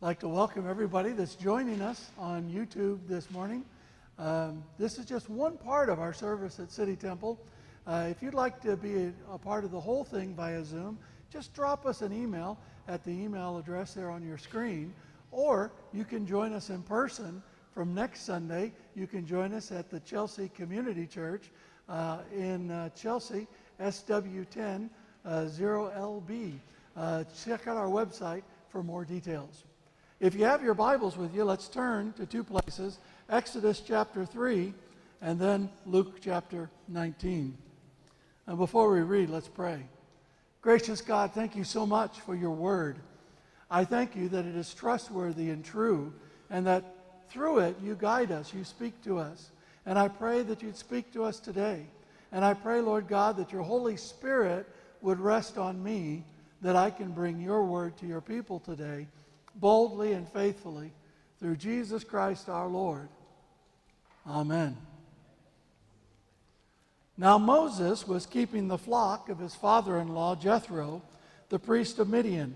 I'd like to welcome everybody that's joining us on YouTube this morning. Um, this is just one part of our service at City Temple. Uh, if you'd like to be a, a, part of the whole thing via Zoom, just drop us an email at the email address there on your screen, or you can join us in person from next Sunday. You can join us at the Chelsea Community Church uh, in uh, Chelsea, SW10 0LB. Uh, uh, check out our website for more details. If you have your Bibles with you, let's turn to two places Exodus chapter 3 and then Luke chapter 19. And before we read, let's pray. Gracious God, thank you so much for your word. I thank you that it is trustworthy and true, and that through it you guide us, you speak to us. And I pray that you'd speak to us today. And I pray, Lord God, that your Holy Spirit would rest on me, that I can bring your word to your people today, boldly and faithfully, through Jesus Christ our Lord. Amen. Now Moses was keeping the flock of his father in law, Jethro, the priest of Midian.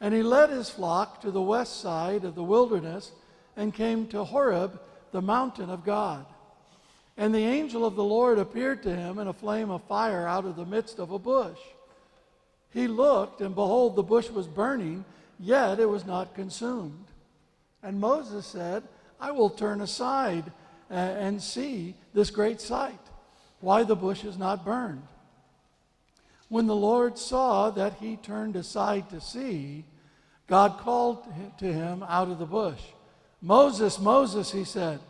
And he led his flock to the west side of the wilderness and came to Horeb, the mountain of God. And the angel of the Lord appeared to him in a flame of fire out of the midst of a bush. He looked, and behold, the bush was burning, yet it was not consumed. And Moses said, I will turn aside uh, and see this great sight, why the bush is not burned. When the Lord saw that he turned aside to see, God called to him out of the bush. Moses, Moses, he said.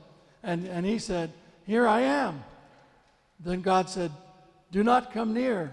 And, and he said, Here I am. Then God said, Do not come near.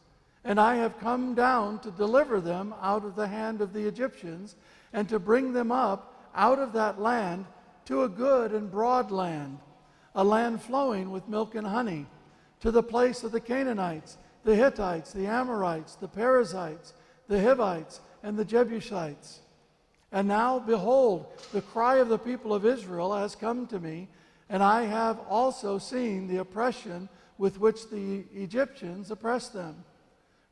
and I have come down to deliver them out of the hand of the Egyptians, and to bring them up out of that land to a good and broad land, a land flowing with milk and honey, to the place of the Canaanites, the Hittites, the Amorites, the Perizzites, the Hivites, and the Jebusites. And now, behold, the cry of the people of Israel has come to me, and I have also seen the oppression with which the Egyptians oppress them.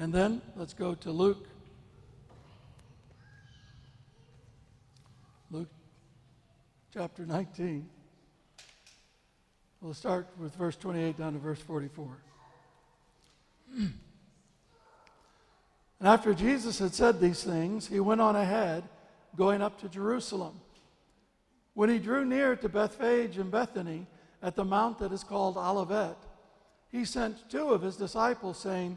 And then let's go to Luke Luke chapter 19. We'll start with verse 28 down to verse 44. and after Jesus had said these things, he went on ahead, going up to Jerusalem. When he drew near to Bethphage and Bethany at the mount that is called Olivet, he sent two of his disciples, saying,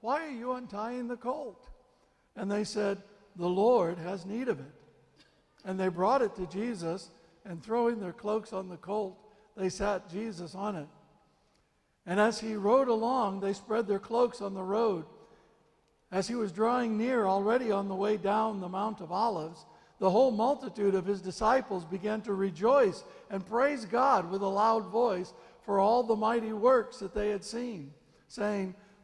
Why are you untying the colt? And they said, The Lord has need of it. And they brought it to Jesus and throwing their cloaks on the colt, they sat Jesus on it. And as he rode along, they spread their cloaks on the road. As he was drawing near, already on the way down the Mount of Olives, the whole multitude of his disciples began to rejoice and praise God with a loud voice for all the mighty works that they had seen, saying,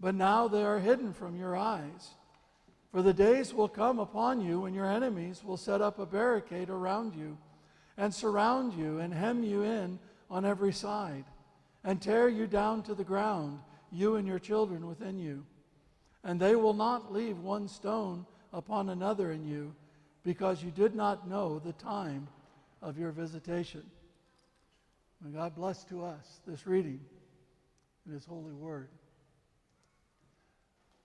But now they are hidden from your eyes. For the days will come upon you when your enemies will set up a barricade around you and surround you and hem you in on every side and tear you down to the ground, you and your children within you. And they will not leave one stone upon another in you because you did not know the time of your visitation. May God bless to us this reading in His holy word.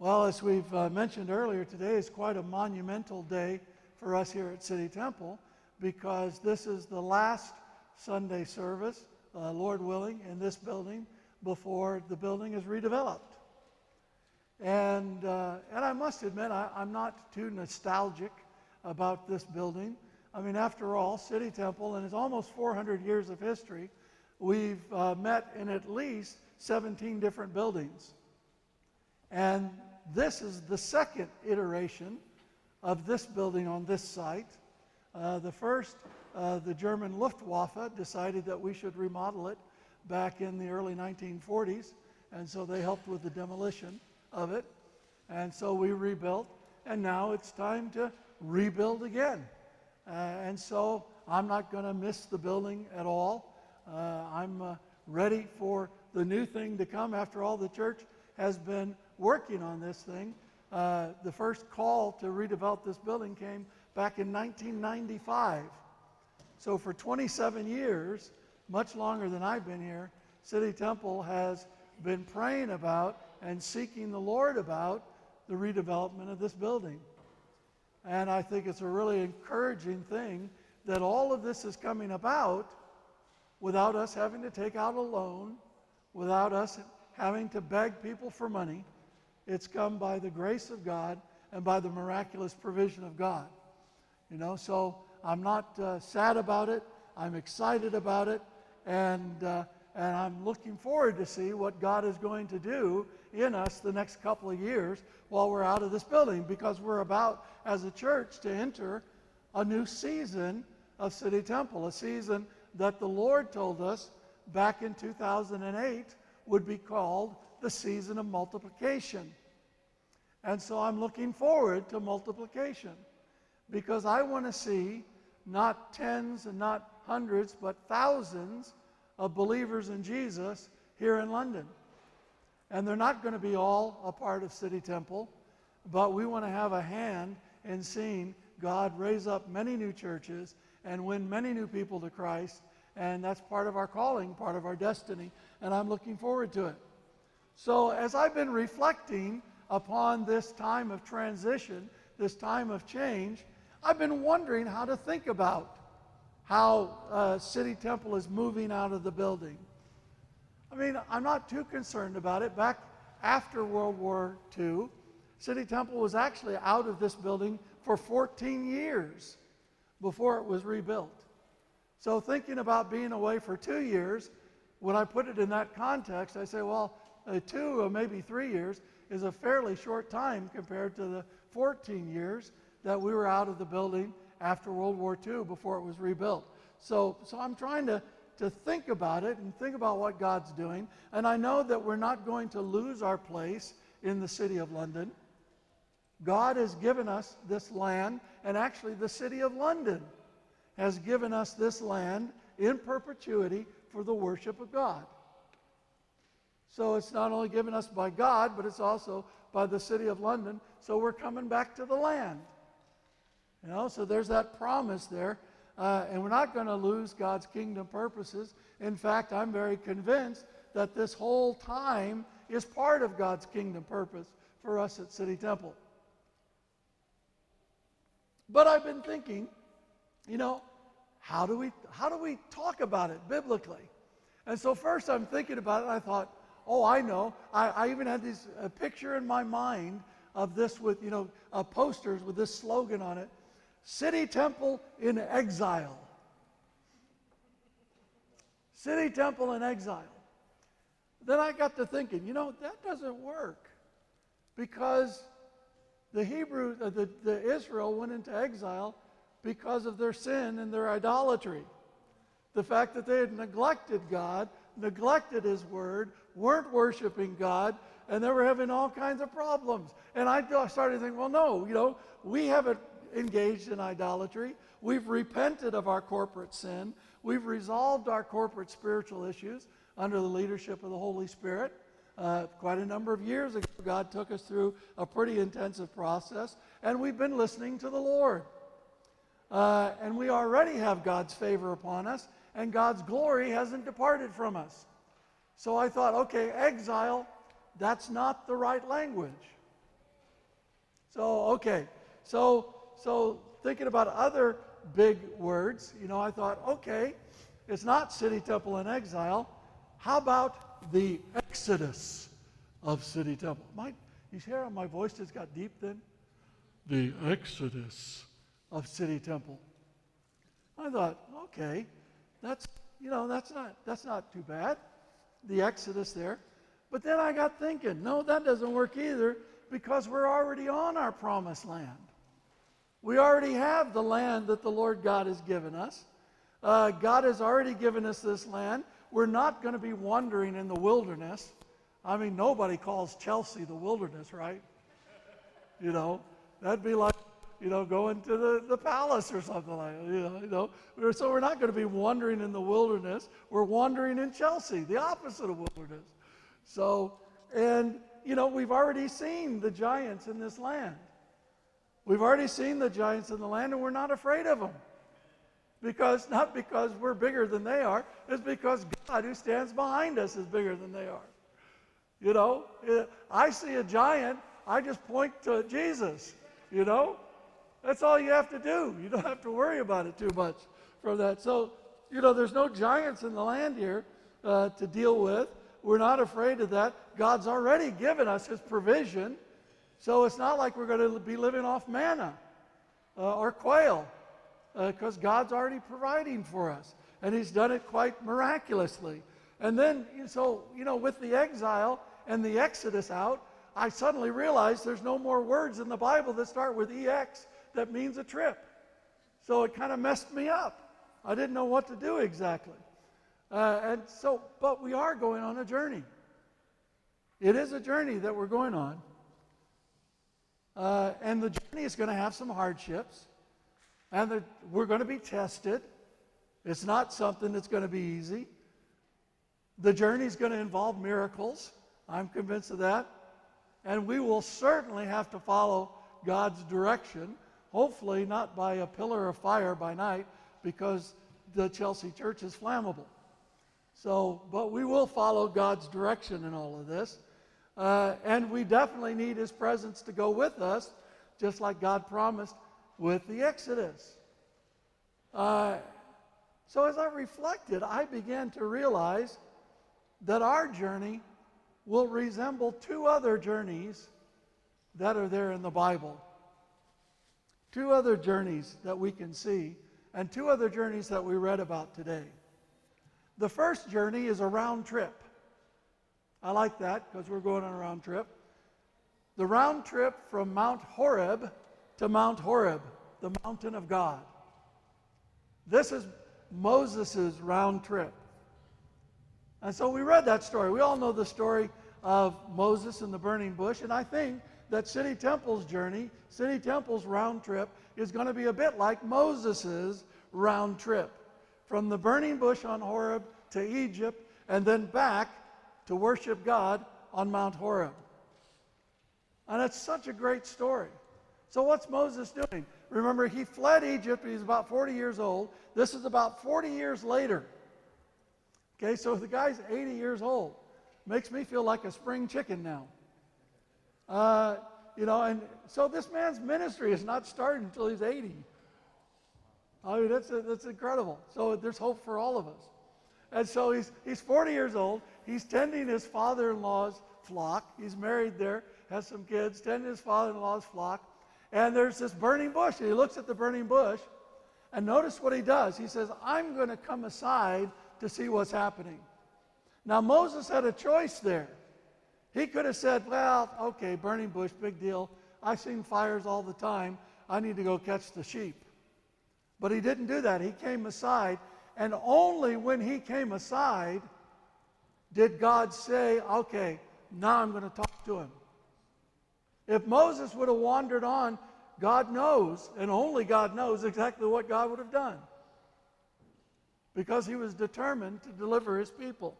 Well, as we've uh, mentioned earlier, today is quite a monumental day for us here at City Temple because this is the last Sunday service, uh, Lord willing, in this building before the building is redeveloped. And, uh, and I must admit, I, I'm not too nostalgic about this building. I mean, after all, City Temple, and its almost 400 years of history, we've uh, met in at least 17 different buildings. And this is the second iteration of this building on this site. Uh, the first, uh, the German Luftwaffe decided that we should remodel it back in the early 1940s, and so they helped with the demolition of it. And so we rebuilt, and now it's time to rebuild again. Uh, and so I'm not going to miss the building at all. Uh, I'm uh, ready for the new thing to come. After all, the church has been working on this thing. Uh, the first call to redevelop this building came back in 1995. So for 27 years, much longer than I've been here, City Temple has been praying about and seeking the Lord about the redevelopment of this building. And I think it's a really encouraging thing that all of this is coming about without us having to take out a loan, without us having to beg people for money. It's come by the grace of God and by the miraculous provision of God. You know, so I'm not uh, sad about it. I'm excited about it. And, uh, and I'm looking forward to see what God is going to do in us the next couple of years while we're out of this building because we're about, as a church, to enter a new season of City Temple, a season that the Lord told us back in 2008 would be called the season of multiplication. And so I'm looking forward to multiplication because I want to see not tens and not hundreds, but thousands of believers in Jesus here in London. And they're not going to be all a part of City Temple, but we want to have a hand in seeing God raise up many new churches and win many new people to Christ. And that's part of our calling, part of our destiny. And I'm looking forward to it. So, as I've been reflecting upon this time of transition, this time of change, I've been wondering how to think about how uh, City Temple is moving out of the building. I mean, I'm not too concerned about it. Back after World War II, City Temple was actually out of this building for 14 years before it was rebuilt. So, thinking about being away for two years, when I put it in that context, I say, well, uh, two or maybe three years is a fairly short time compared to the 14 years that we were out of the building after World War II before it was rebuilt. So, so I'm trying to, to think about it and think about what God's doing. And I know that we're not going to lose our place in the city of London. God has given us this land, and actually, the city of London has given us this land in perpetuity for the worship of God. So it's not only given us by God, but it's also by the city of London. So we're coming back to the land. You know, so there's that promise there. Uh, and we're not going to lose God's kingdom purposes. In fact, I'm very convinced that this whole time is part of God's kingdom purpose for us at City Temple. But I've been thinking, you know, how do we how do we talk about it biblically? And so first I'm thinking about it, I thought, oh, I know. I, I even had this picture in my mind of this with, you know, uh, posters with this slogan on it City Temple in exile. City Temple in exile. Then I got to thinking, you know, that doesn't work because the Hebrew, uh, the, the Israel went into exile because of their sin and their idolatry. The fact that they had neglected God, neglected His Word, weren't worshiping God, and they were having all kinds of problems. And I started thinking, well, no, you know, we haven't engaged in idolatry. We've repented of our corporate sin. We've resolved our corporate spiritual issues under the leadership of the Holy Spirit. Uh, quite a number of years ago, God took us through a pretty intensive process, and we've been listening to the Lord. Uh, and we already have God's favor upon us, and God's glory hasn't departed from us. So I thought, okay, exile, that's not the right language. So, okay, so, so thinking about other big words, you know, I thought, okay, it's not city, temple, and exile. How about the exodus of city, temple? My, you hear how my voice just got deep then? The exodus of city, temple. I thought, okay, that's, you know, that's not, that's not too bad, the exodus there. But then I got thinking, no, that doesn't work either because we're already on our promised land. We already have the land that the Lord God has given us. Uh, God has already given us this land. We're not going to be wandering in the wilderness. I mean, nobody calls Chelsea the wilderness, right? You know, that'd be like, you know, going to the, the palace or something like that. You know, you know. So we're not going to be wandering in the wilderness. We're wandering in Chelsea, the opposite of wilderness. So, and, you know, we've already seen the giants in this land. We've already seen the giants in the land, and we're not afraid of them. Because, not because we're bigger than they are, it's because God, who stands behind us, is bigger than they are. You know, eh, I see a giant, I just point to Jesus, you know? That's all you have to do. You don't have to worry about it too much from that. So, you know, there's no giants in the land here uh, to deal with. We're not afraid of that. God's already given us His provision. So it's not like we're going to be living off manna uh, or quail because uh, God's already providing for us. And He's done it quite miraculously. And then, so, you know, with the exile and the exodus out, I suddenly realized there's no more words in the Bible that start with EX that means a trip. So it kind of messed me up. I didn't know what to do exactly. Uh, and so, but we are going on a journey. It is a journey that we're going on. Uh, and the journey is going to have some hardships, and the, we're going to be tested. It's not something that's going to be easy. The journey is going to involve miracles. I'm convinced of that. And we will certainly have to follow God's direction, hopefully not by a pillar of fire by night, because the Chelsea church is flammable. So, but we will follow God's direction in all of this. Uh, and we definitely need his presence to go with us, just like God promised with the Exodus. Uh, so as I reflected, I began to realize that our journey will resemble two other journeys that are there in the Bible. Two other journeys that we can see, and two other journeys that we read about today. The first journey is a round trip. I like that because we're going on a round trip. The round trip from Mount Horeb to Mount Horeb, the mountain of God. This is Moses' round trip. And so we read that story. We all know the story of Moses and the burning bush, and I think that City Temple's journey, City Temple's round trip, is going to be a bit like Moses' round trip from the burning bush on Horeb to Egypt and then back to worship God on Mount Horeb. And it's such a great story. So, what's Moses doing? Remember, he fled Egypt. He's about 40 years old. This is about 40 years later. Okay, so the guy's 80 years old. Makes me feel like a spring chicken now. Uh, you know, and so this man's ministry is not starting until he's 80. I mean, that's, that's incredible. So there's hope for all of us. And so he's, he's 40 years old. He's tending his father in law's flock. He's married there, has some kids, tending his father in law's flock. and there's this burning bush. And he looks at the burning bush, and notice what he does. He says, I'm going to come aside to see what's happening. Now, Moses had a choice there. He could have said, Well, okay, burning bush, big deal. I've seen fires all the time. I need to go catch the sheep. But he didn't do that. He came aside, and only when he came aside did God say, Okay, now I'm going to talk to him. If Moses would have wandered on, God knows, and only God knows exactly what God would have done. Because he was determined to deliver his people.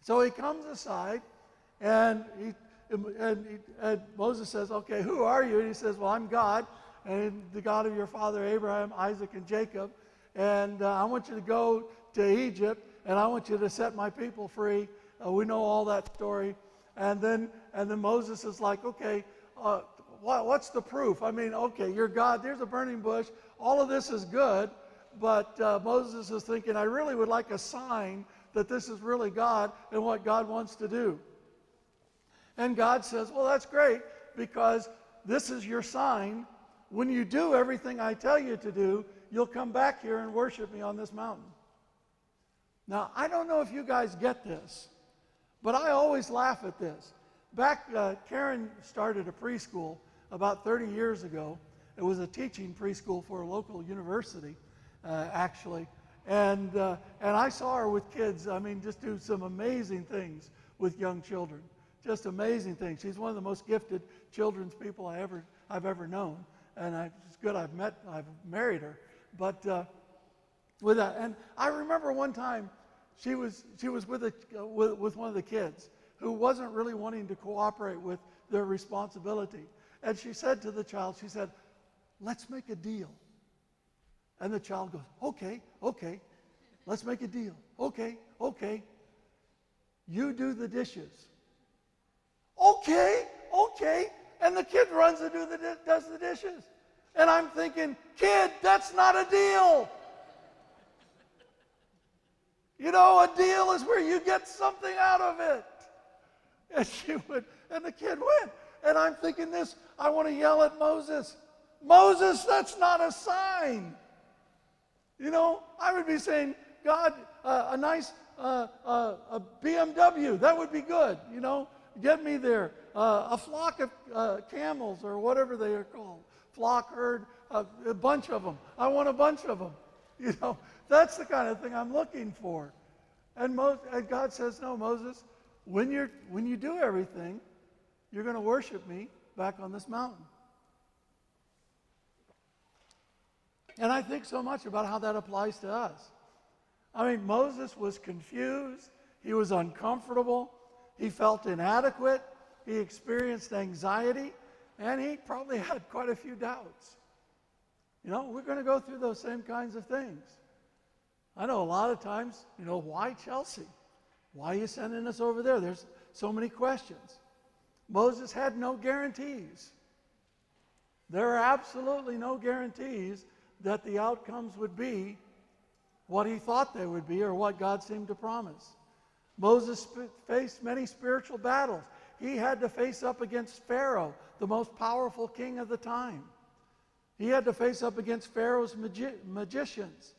So he comes aside, and, he, and, and Moses says, Okay, who are you? And he says, Well, I'm God, and the God of your father Abraham, Isaac, and Jacob. And uh, I want you to go to Egypt, and I want you to set my people free. Uh, we know all that story. And then, and then Moses is like, okay, uh, what, what's the proof? I mean, okay, you're God. There's a burning bush. All of this is good. But uh, Moses is thinking, I really would like a sign that this is really God and what God wants to do. And God says, well, that's great because this is your sign. When you do everything I tell you to do, you'll come back here and worship me on this mountain. Now, I don't know if you guys get this. But I always laugh at this. Back, uh, Karen started a preschool about 30 years ago. It was a teaching preschool for a local university, uh, actually. And, uh, and I saw her with kids, I mean, just do some amazing things with young children. Just amazing things. She's one of the most gifted children's people I ever, I've ever known. And I, it's good I've met, I've married her. But uh, with that, and I remember one time she was, she was with, a, with, with one of the kids who wasn't really wanting to cooperate with their responsibility. And she said to the child, she said, let's make a deal. And the child goes, okay, okay, let's make a deal. Okay, okay. You do the dishes. Okay, okay. And the kid runs and do the, does the dishes. And I'm thinking, kid, that's not a deal. You know, a deal is where you get something out of it. And she would, and the kid went. And I'm thinking this, I want to yell at Moses. Moses, that's not a sign. You know, I would be saying, God, uh, a nice uh, uh, a BMW, that would be good. You know, get me there. Uh, a flock of uh, camels or whatever they are called, flock, herd, a bunch of them. I want a bunch of them. You know, that's the kind of thing I'm looking for. And, Mo- and God says, No, Moses, when, you're, when you do everything, you're going to worship me back on this mountain. And I think so much about how that applies to us. I mean, Moses was confused, he was uncomfortable, he felt inadequate, he experienced anxiety, and he probably had quite a few doubts. You know, we're going to go through those same kinds of things. I know a lot of times, you know, why Chelsea? Why are you sending us over there? There's so many questions. Moses had no guarantees. There are absolutely no guarantees that the outcomes would be what he thought they would be or what God seemed to promise. Moses faced many spiritual battles. He had to face up against Pharaoh, the most powerful king of the time. He had to face up against Pharaoh's magi- magicians.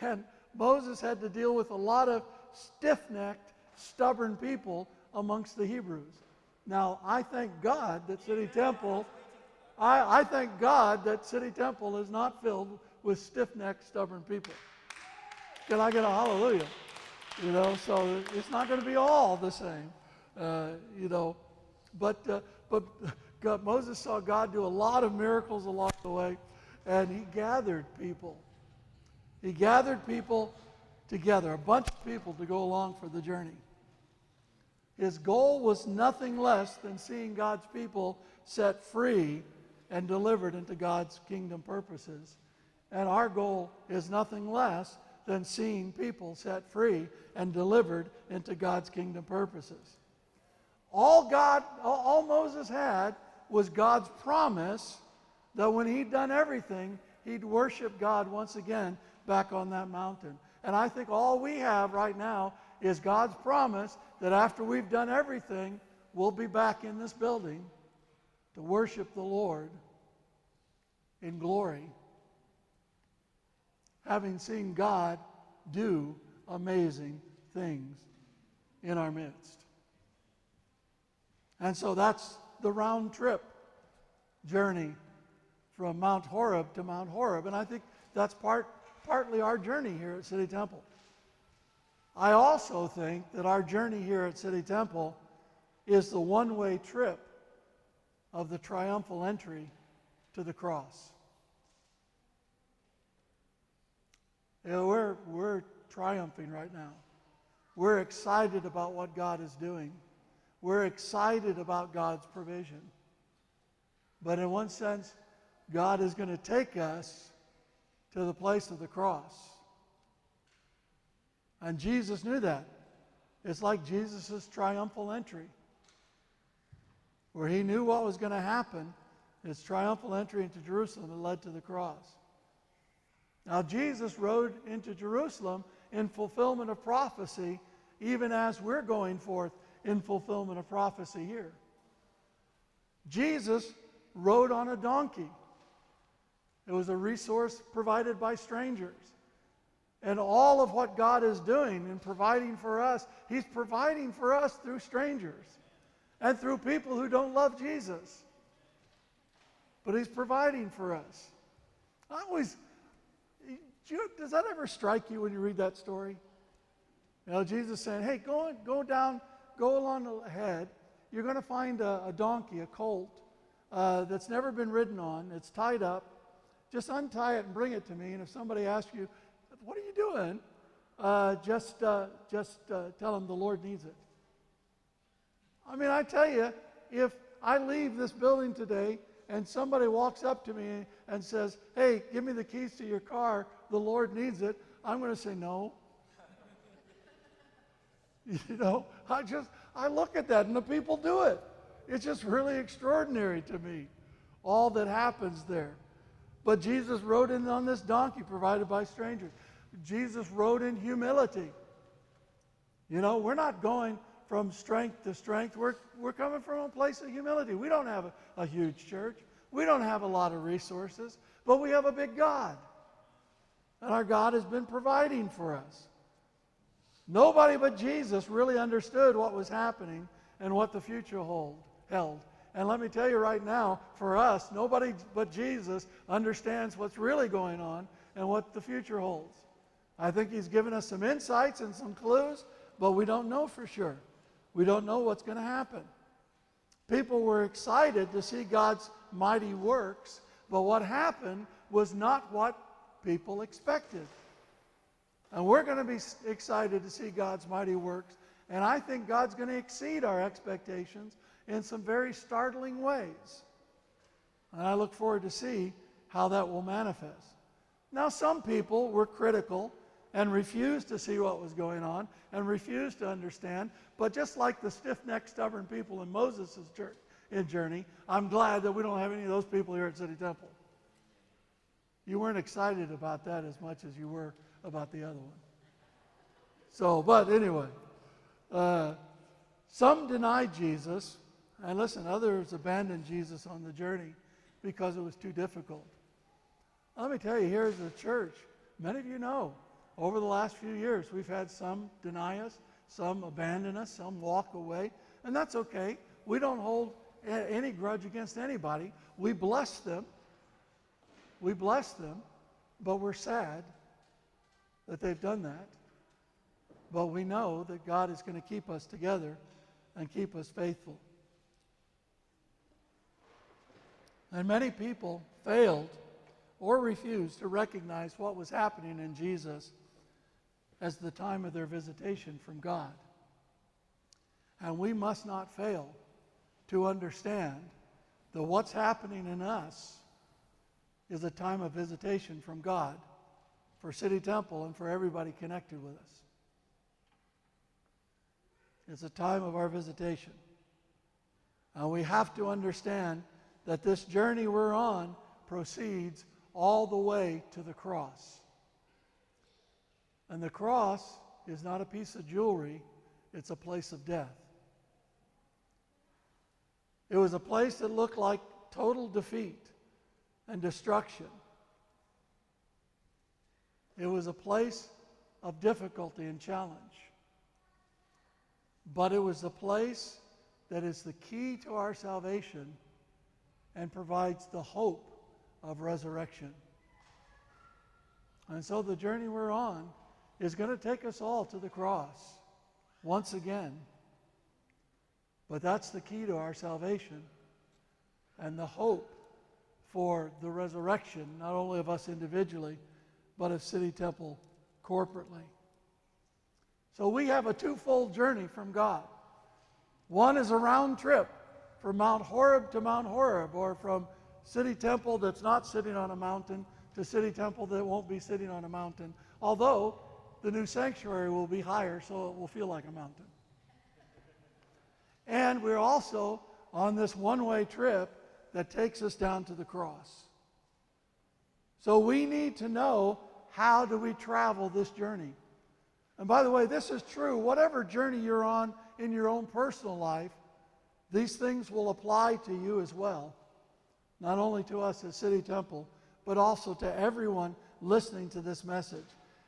And Moses had to deal with a lot of stiff necked, stubborn people amongst the Hebrews. Now, I thank God that City Temple, I, I thank God that City Temple is not filled with stiff necked, stubborn people. Can I get a hallelujah? You know, so it's not going to be all the same, uh, you know. But, uh, but God, Moses saw God do a lot of miracles along the way, and he gathered people. He gathered people together, a bunch of people to go along for the journey. His goal was nothing less than seeing God's people set free and delivered into God's kingdom purposes. And our goal is nothing less than seeing people set free and delivered into God's kingdom purposes. All God, all Moses had was God's promise that when he'd done everything, he'd worship God once again back on that mountain. And I think all we have right now is God's promise that after we've done everything, we'll be back in this building to worship the Lord in glory, having seen God do amazing things in our midst. And so that's the round trip journey from Mount Horeb to Mount Horeb. And I think that's part, partly our journey here at City Temple. I also think that our journey here at City Temple is the one way trip of the triumphal entry to the cross. You know, we're, we're triumphing right now. We're excited about what God is doing. We're excited about God's provision. But in one sense, God is going to take us to the place of the cross. And Jesus knew that. It's like Jesus' triumphal entry, where he knew what was going to happen. His triumphal entry into Jerusalem that led to the cross. Now, Jesus rode into Jerusalem in fulfillment of prophecy, even as we're going forth in fulfillment of prophecy here. Jesus rode on a donkey. It was a resource provided by strangers. And all of what God is doing in providing for us, He's providing for us through strangers and through people who don't love Jesus. But He's providing for us. I always, does that ever strike you when you read that story? You know, Jesus saying, hey, go, go down, go along ahead. You're going to find a, a donkey, a colt, uh, that's never been ridden on. It's tied up. Just untie it and bring it to me. And if somebody asks you, what are you doing? Uh, just uh, just uh, tell them the Lord needs it. I mean, I tell you, if I leave this building today and somebody walks up to me and says, hey, give me the keys to your car, the Lord needs it, I'm going to say no. you know, I just, I look at that and the people do it. It's just really extraordinary to me, all that happens there. But Jesus rode in on this donkey provided by strangers. Jesus rode in humility. You know, we're not going from strength to strength. We're, we're coming from a place of humility. We don't have a, a huge church. We don't have a lot of resources, but we have a big God. And our God has been providing for us. Nobody but Jesus really understood what was happening and what the future hold, held. And let me tell you right now, for us, nobody but Jesus understands what's really going on and what the future holds. I think he's given us some insights and some clues, but we don't know for sure. We don't know what's going to happen. People were excited to see God's mighty works, but what happened was not what people expected. And we're going to be excited to see God's mighty works. And I think God's going to exceed our expectations in some very startling ways. And I look forward to see how that will manifest. Now, some people were critical and refused to see what was going on and refused to understand. But just like the stiff-necked, stubborn people in Moses' journey, I'm glad that we don't have any of those people here at City Temple. You weren't excited about that as much as you were about the other one. So, but anyway, uh, some denied Jesus, and listen, others abandoned Jesus on the journey because it was too difficult. Let me tell you, here's the church. Many of you know, over the last few years, we've had some deny us, some abandon us, some walk away, and that's okay. We don't hold any grudge against anybody. We bless them. We bless them, but we're sad that they've done that. But we know that God is going to keep us together and keep us faithful. And many people failed or refused to recognize what was happening in Jesus as the time of their visitation from God. And we must not fail to understand that what's happening in us is a time of visitation from God for City Temple and for everybody connected with us. It's a time of our visitation. And we have to understand that this journey we're on proceeds all the way to the cross. And the cross is not a piece of jewelry, it's a place of death. It was a place that looked like total defeat and destruction. It was a place of difficulty and challenge. But it was the place that is the key to our salvation and provides the hope of resurrection. And so the journey we're on is going to take us all to the cross once again. But that's the key to our salvation and the hope for the resurrection, not only of us individually, but of City Temple corporately. So we have a twofold journey from God. One is a round trip from Mount Horeb to Mount Horeb, or from City Temple that's not sitting on a mountain to City Temple that won't be sitting on a mountain. Although the new sanctuary will be higher, so it will feel like a mountain. And we're also on this one way trip that takes us down to the cross. So we need to know how do we travel this journey. And by the way, this is true. Whatever journey you're on in your own personal life, these things will apply to you as well. Not only to us at City Temple, but also to everyone listening to this message.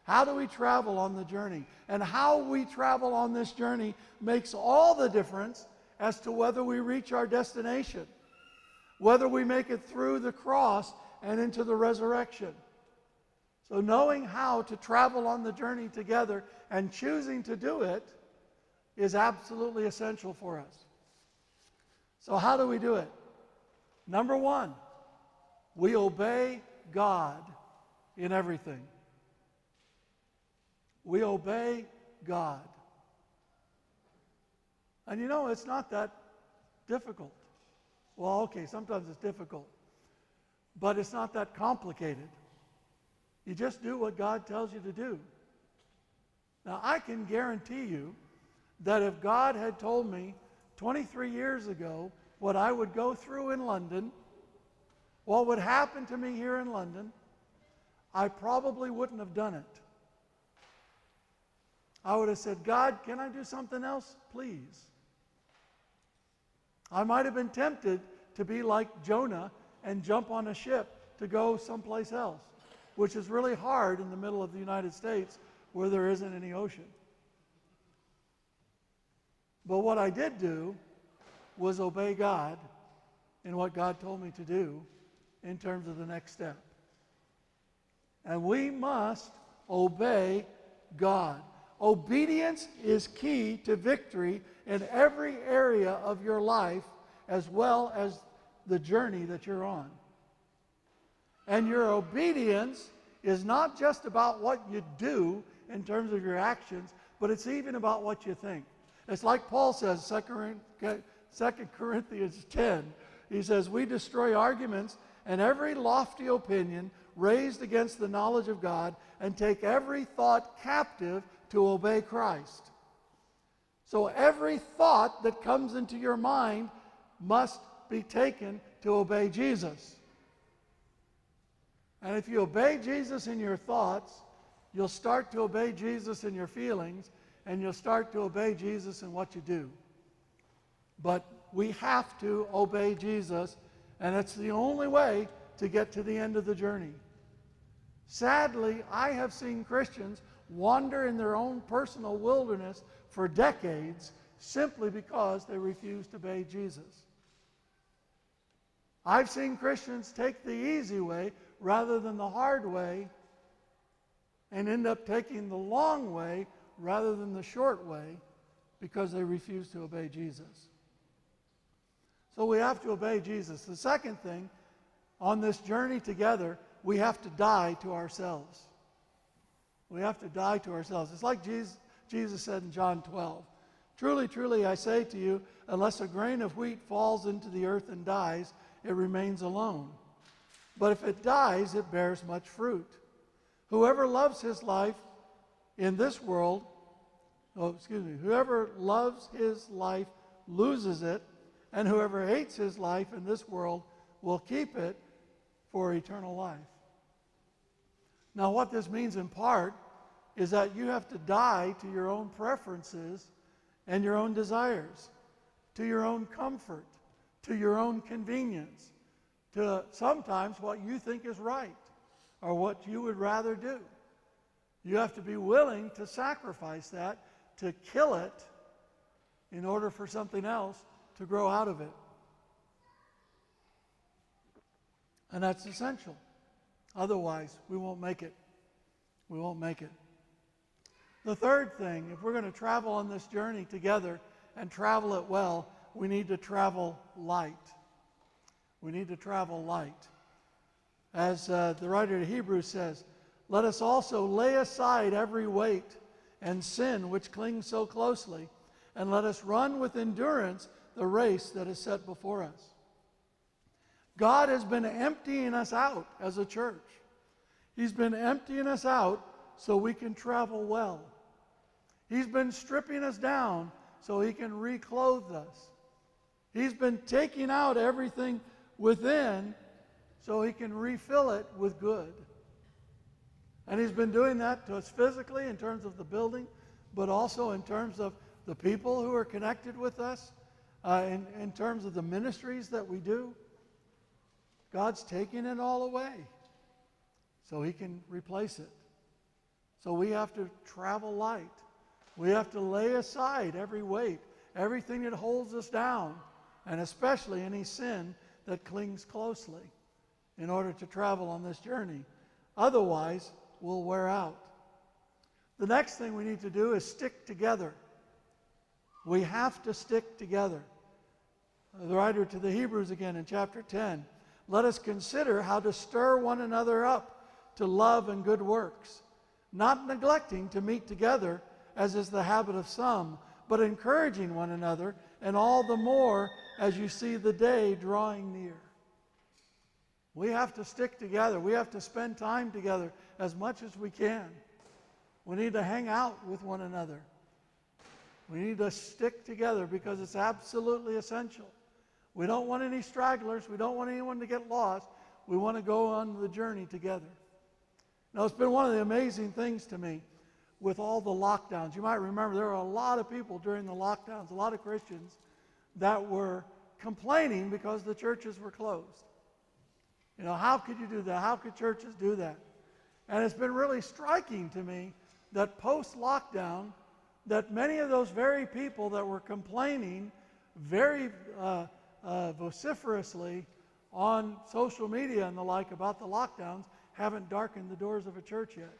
How do we travel on the journey? And how we travel on this journey makes all the difference as to whether we reach our destination, whether we make it through the cross and into the resurrection. So, knowing how to travel on the journey together and choosing to do it is absolutely essential for us. So, how do we do it? Number one, we obey God in everything. We obey God. And you know, it's not that difficult. Well, okay, sometimes it's difficult, but it's not that complicated. You just do what God tells you to do. Now, I can guarantee you that if God had told me 23 years ago what I would go through in London, what would happen to me here in London, I probably wouldn't have done it. I would have said, God, can I do something else? Please. I might have been tempted to be like Jonah and jump on a ship to go someplace else, which is really hard in the middle of the United States where there isn't any ocean. But what I did do was obey God in what God told me to do in terms of the next step. And we must obey God. Obedience is key to victory in every area of your life as well as the journey that you're on. And your obedience is not just about what you do in terms of your actions, but it's even about what you think. It's like Paul says, 2 Corinthians 10. He says, We destroy arguments and every lofty opinion raised against the knowledge of God and take every thought captive to obey Christ. So every thought that comes into your mind must be taken to obey Jesus. And if you obey Jesus in your thoughts, you'll start to obey Jesus in your feelings, and you'll start to obey Jesus in what you do. But we have to obey Jesus, and it's the only way to get to the end of the journey. Sadly, I have seen Christians wander in their own personal wilderness for decades simply because they refuse to obey Jesus. I've seen Christians take the easy way rather than the hard way and end up taking the long way rather than the short way because they refuse to obey Jesus. So we have to obey Jesus. The second thing, on this journey together, we have to die to ourselves. We have to die to ourselves. It's like Jesus, Jesus said in John 12 Truly, truly, I say to you, unless a grain of wheat falls into the earth and dies, it remains alone. But if it dies, it bears much fruit. Whoever loves his life in this world, oh, excuse me, whoever loves his life loses it, and whoever hates his life in this world will keep it for eternal life. Now, what this means in part is that you have to die to your own preferences and your own desires, to your own comfort, to your own convenience, to sometimes what you think is right or what you would rather do. You have to be willing to sacrifice that, to kill it, in order for something else to grow out of it. And that's essential. Otherwise, we won't make it. We won't make it. The third thing, if we're going to travel on this journey together and travel it well, we need to travel light. We need to travel light. As uh, the writer of Hebrews says, let us also lay aside every weight and sin which clings so closely, and let us run with endurance the race that is set before us. God has been emptying us out as a church. He's been emptying us out so we can travel well. He's been stripping us down so he can reclothe us. He's been taking out everything within so he can refill it with good. And he's been doing that to us physically in terms of the building, but also in terms of the people who are connected with us, uh, in, in terms of the ministries that we do. God's taking it all away so he can replace it. So we have to travel light. We have to lay aside every weight, everything that holds us down, and especially any sin that clings closely in order to travel on this journey. Otherwise, we'll wear out. The next thing we need to do is stick together. We have to stick together. The writer to the Hebrews again in chapter 10 let us consider how to stir one another up to love and good works, not neglecting to meet together, as is the habit of some, but encouraging one another, and all the more as you see the day drawing near. We have to stick together. We have to spend time together as much as we can. We need to hang out with one another. We need to stick together because it's absolutely essential. We don't want any stragglers. We don't want anyone to get lost. We want to go on the journey together. Now, it's been one of the amazing things to me with all the lockdowns. You might remember there were a lot of people during the lockdowns, a lot of Christians that were complaining because the churches were closed. You know, how could you do that? How could churches do that? And it's been really striking to me that post lockdown, that many of those very people that were complaining very uh, uh, vociferously on social media and the like about the lockdowns haven't darkened the doors of a church yet.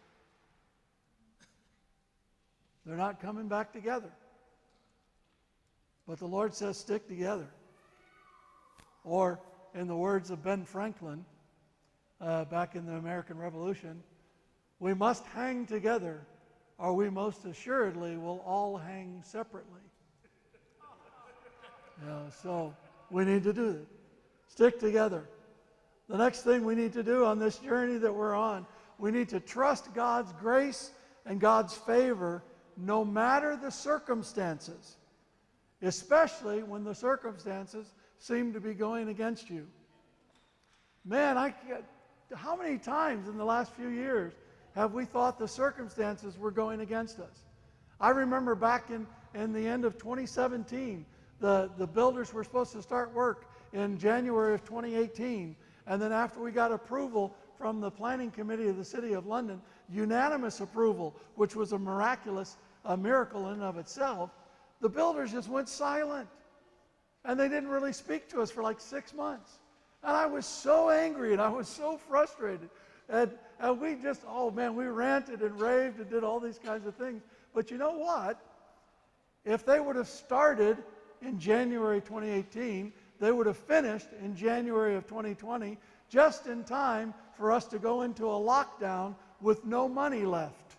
They're not coming back together. But the Lord says, stick together. Or, in the words of Ben Franklin uh, back in the American Revolution, we must hang together, or we most assuredly will all hang separately. So we need to do. Stick together. The next thing we need to do on this journey that we're on, we need to trust God's grace and God's favor no matter the circumstances, especially when the circumstances seem to be going against you. Man, I how many times in the last few years have we thought the circumstances were going against us? I remember back in, in the end of 2017, the, the builders were supposed to start work in January of 2018. And then after we got approval from the planning committee of the city of London, unanimous approval, which was a miraculous a miracle in and of itself, the builders just went silent. And they didn't really speak to us for like six months. And I was so angry and I was so frustrated. And, and we just, oh man, we ranted and raved and did all these kinds of things. But you know what? If they would have started in January 2018, they would have finished in January of 2020, just in time for us to go into a lockdown with no money left,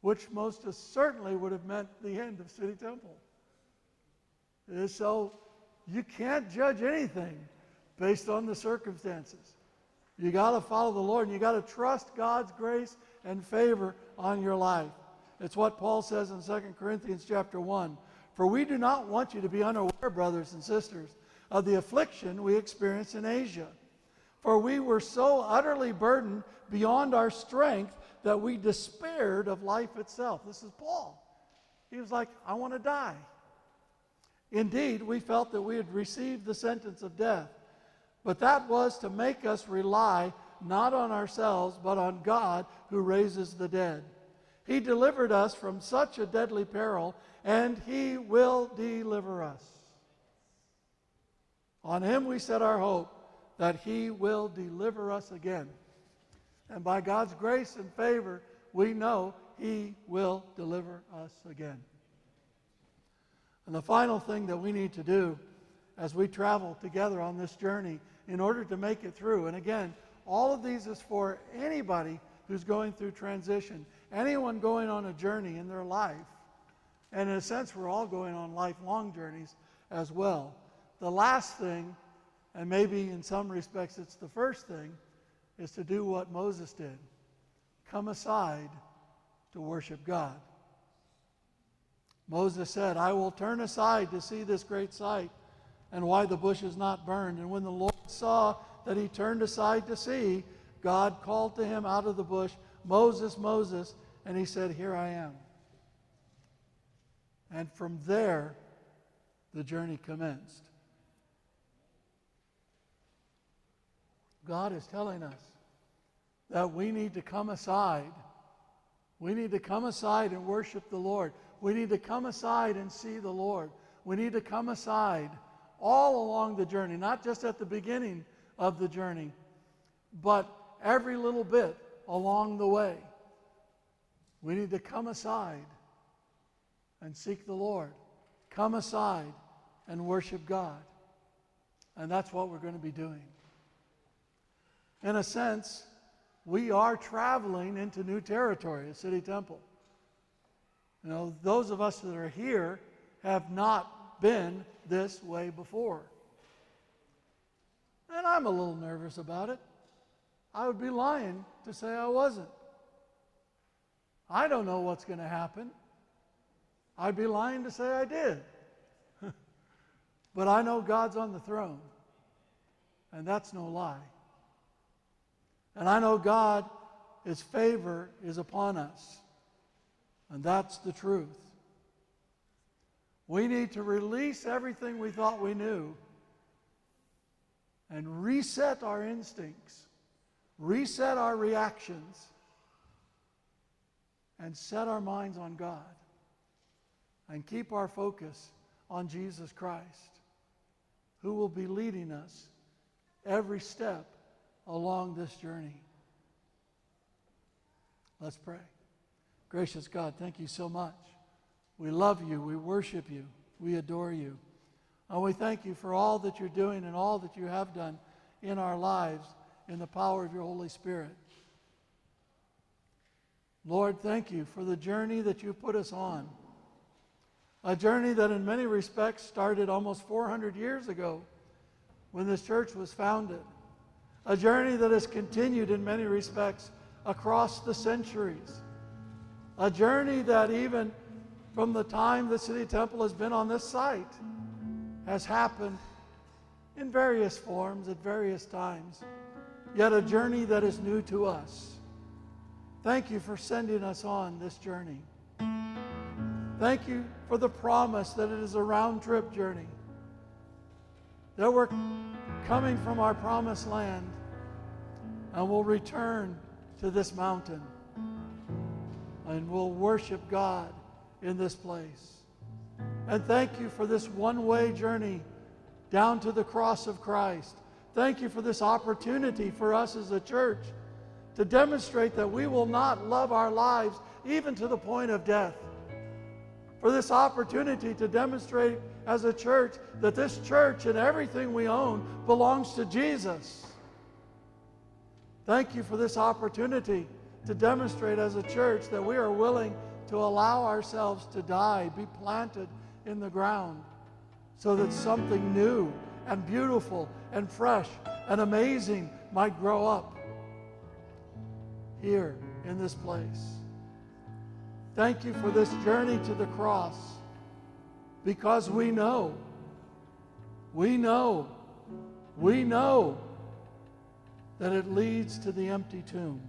which most certainly would have meant the end of City Temple. Uh, so you can't judge anything based on the circumstances. You got to follow the Lord and you got to trust God's grace and favor on your life. It's what Paul says in 2 Corinthians chapter 1. For we do not want you to be unaware, brothers and sisters, of the affliction we experienced in Asia. For we were so utterly burdened beyond our strength that we despaired of life itself. This is Paul. He was like, I want to die. Indeed, we felt that we had received the sentence of death, but that was to make us rely not on ourselves, but on God who raises the dead. He delivered us from such a deadly peril, and He will deliver us. On Him we set our hope that He will deliver us again. And by God's grace and favor, we know He will deliver us again. And the final thing that we need to do as we travel together on this journey in order to make it through, and again, all of these is for anybody who's going through transition, anyone going on a journey in their life. And in a sense, we're all going on lifelong journeys as well. The last thing, and maybe in some respects it's the first thing, is to do what Moses did come aside to worship God. Moses said, I will turn aside to see this great sight and why the bush is not burned. And when the Lord saw that he turned aside to see, God called to him out of the bush, Moses, Moses, and he said, Here I am. And from there, the journey commenced. God is telling us that we need to come aside. We need to come aside and worship the Lord. We need to come aside and see the Lord. We need to come aside all along the journey, not just at the beginning of the journey, but every little bit along the way. We need to come aside and seek the Lord. Come aside and worship God. And that's what we're going to be doing. In a sense, we are traveling into new territory, a city temple. You know, those of us that are here have not been this way before. And I'm a little nervous about it. I would be lying to say I wasn't. I don't know what's going to happen. I'd be lying to say I did. but I know God's on the throne, and that's no lie. And I know God, His favor is upon us. And that's the truth. We need to release everything we thought we knew and reset our instincts, reset our reactions, and set our minds on God and keep our focus on Jesus Christ, who will be leading us every step along this journey. Let's pray. Gracious God, thank you so much. We love you. We worship you. We adore you. And we thank you for all that you're doing and all that you have done in our lives in the power of your Holy Spirit. Lord, thank you for the journey that you put us on. A journey that, in many respects, started almost 400 years ago when this church was founded. A journey that has continued, in many respects, across the centuries. A journey that, even from the time the City Temple has been on this site, has happened in various forms at various times. Yet a journey that is new to us. Thank you for sending us on this journey. Thank you for the promise that it is a round trip journey. That we're coming from our promised land and we'll return to this mountain and we'll worship God in this place. And thank you for this one way journey down to the cross of Christ. Thank you for this opportunity for us as a church to demonstrate that we will not love our lives even to the point of death. For this opportunity to demonstrate as a church that this church and everything we own belongs to Jesus. Thank you for this opportunity to demonstrate as a church that we are willing to allow ourselves to die, be planted in the ground, so that something new and beautiful and fresh and amazing might grow up here in this place. Thank you for this journey to the cross because we know, we know, we know that it leads to the empty tomb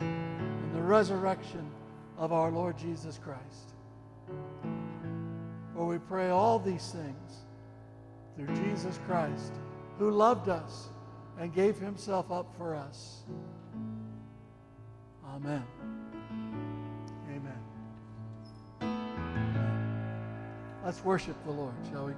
and the resurrection of our Lord Jesus Christ. For we pray all these things through Jesus Christ, who loved us and gave himself up for us. Amen. Amen. Let's worship the Lord, shall we?